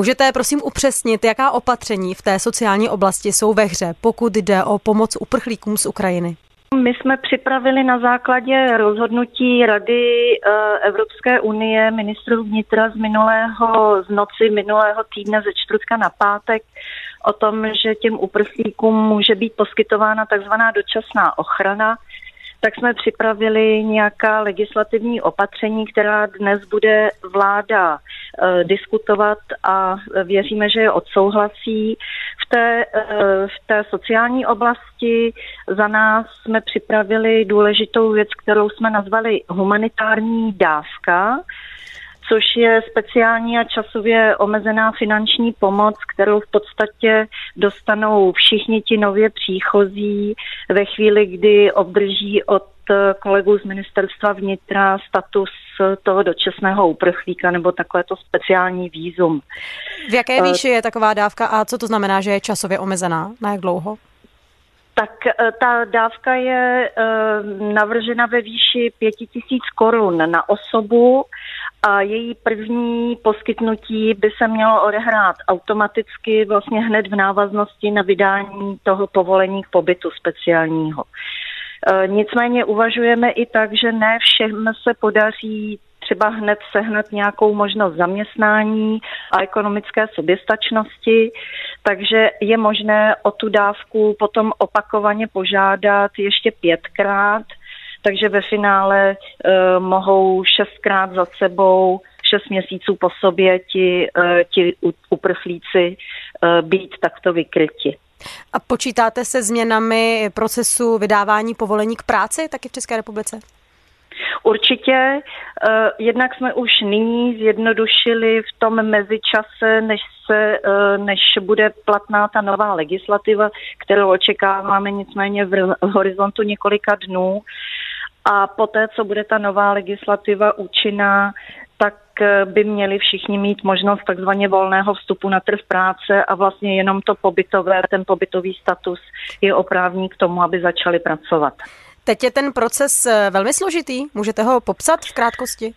Můžete prosím upřesnit, jaká opatření v té sociální oblasti jsou ve hře, pokud jde o pomoc uprchlíkům z Ukrajiny? My jsme připravili na základě rozhodnutí Rady eh, Evropské unie ministrů vnitra z minulého, z noci minulého týdne ze čtvrtka na pátek o tom, že těm uprchlíkům může být poskytována takzvaná dočasná ochrana tak jsme připravili nějaká legislativní opatření, která dnes bude vláda diskutovat a věříme, že je odsouhlasí. V té, e, v té sociální oblasti za nás jsme připravili důležitou věc, kterou jsme nazvali humanitární dávka což je speciální a časově omezená finanční pomoc, kterou v podstatě dostanou všichni ti nově příchozí ve chvíli, kdy obdrží od kolegů z ministerstva vnitra status toho dočasného uprchlíka nebo takovéto speciální výzum. V jaké výši je taková dávka a co to znamená, že je časově omezená? Na jak dlouho? Tak eh, ta dávka je eh, navržena ve výši 5000 korun na osobu a její první poskytnutí by se mělo odehrát automaticky vlastně hned v návaznosti na vydání toho povolení k pobytu speciálního. Eh, nicméně uvažujeme i tak, že ne všem se podaří třeba hned sehnat nějakou možnost zaměstnání a ekonomické soběstačnosti, takže je možné o tu dávku potom opakovaně požádat ještě pětkrát, takže ve finále uh, mohou šestkrát za sebou šest měsíců po sobě ti, uh, ti uprchlíci uh, být takto vykryti. A počítáte se změnami procesu vydávání povolení k práci taky v České republice? Určitě. Jednak jsme už nyní zjednodušili v tom mezičase, než, se, než bude platná ta nová legislativa, kterou očekáváme nicméně v horizontu několika dnů. A poté, co bude ta nová legislativa účinná, tak eh, by měli všichni mít možnost takzvaně volného vstupu na trh práce a vlastně jenom to pobytové, ten pobytový status je oprávní k tomu, aby začali pracovat. Teď je ten proces eh, velmi složitý, můžete ho popsat v krátkosti?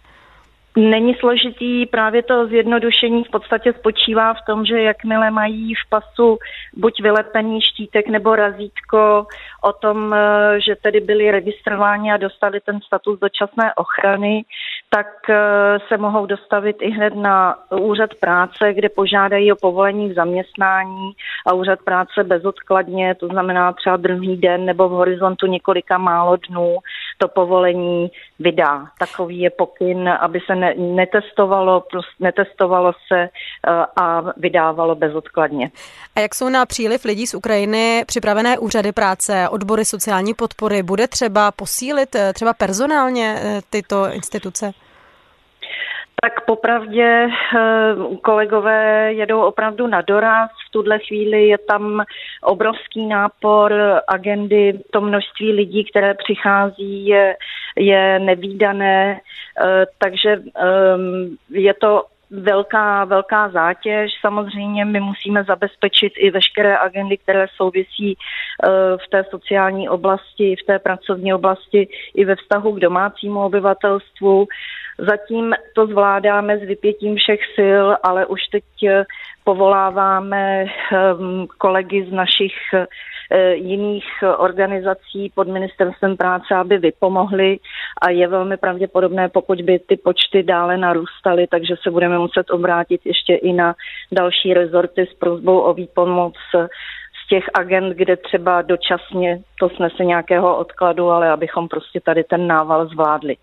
Není složitý, právě to zjednodušení v podstatě spočívá v tom, že jakmile mají v pasu buď vylepený štítek nebo razítko o tom, eh, že tedy byli registrováni a dostali ten status dočasné ochrany, tak eh, se mohou dostavit i hned na úřad práce, kde požádají o povolení k zaměstnání a úřad práce bezodkladně, to znamená třeba druhý den nebo v horizontu několika málo dnů to povolení vydá. Takový je pokyn, aby se ne, netestovalo, prostě netestovalo se eh, a vydávalo bezodkladně. A jak jsou na příliv lidí z Ukrajiny připravené úřady práce, odbory sociální podpory? Bude třeba posílit eh, třeba personálně eh, tyto instituce? Tak popravdě kolegové jedou opravdu na doraz. V tuhle chvíli je tam obrovský nápor agendy, to množství lidí, které přichází, je, je nevýdané, takže je to velká, velká zátěž. Samozřejmě my musíme zabezpečit i veškeré agendy, které souvisí v té sociální oblasti, v té pracovní oblasti, i ve vztahu k domácímu obyvatelstvu. Zatím to zvládáme s vypětím všech sil, ale už teď eh, povoláváme ehm, kolegy z našich eh, jiných organizací pod ministerstvem práce, aby vypomohli a je velmi pravděpodobné, pokud by ty počty dále narůstaly, takže se budeme muset obrátit ještě i na další rezorty s prozbou o výpomoc z těch agent, kde třeba dočasně to snese nějakého odkladu, ale abychom prostě tady ten nával zvládli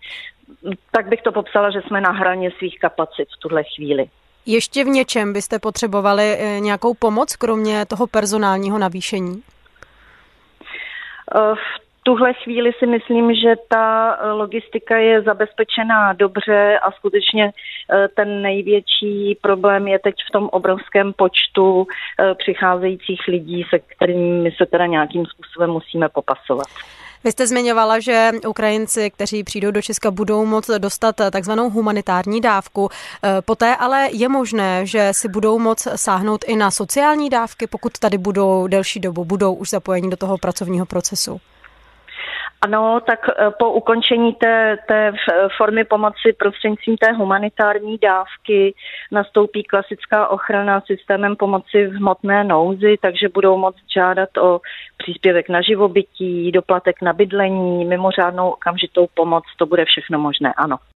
tak bych to popsala, že jsme na hraně svých kapacit v tuhle chvíli. Ještě v něčem byste potřebovali eh, nějakou pomoc, kromě toho personálního navýšení? Eh, v tuhle chvíli si myslím, že ta logistika je zabezpečená dobře a skutečně ten největší problém je teď v tom obrovském počtu přicházejících lidí, se kterými se teda nějakým způsobem musíme popasovat. Vy jste zmiňovala, že Ukrajinci, kteří přijdou do Česka, budou moct dostat takzvanou humanitární dávku. E, poté ale je možné, že si budou moct sáhnout i na sociální dávky, pokud tady budou delší dobu, budou už zapojeni do toho pracovního procesu. Ano, tak eh, po ukončení té, té formy pomoci prostřednictvím té humanitární dávky nastoupí klasická ochrana systémem pomoci v hmotné nouzi, takže budou moct žádat o příspěvek na živobytí, doplatek na bydlení, mimořádnou okamžitou pomoc, to bude všechno možné, ano.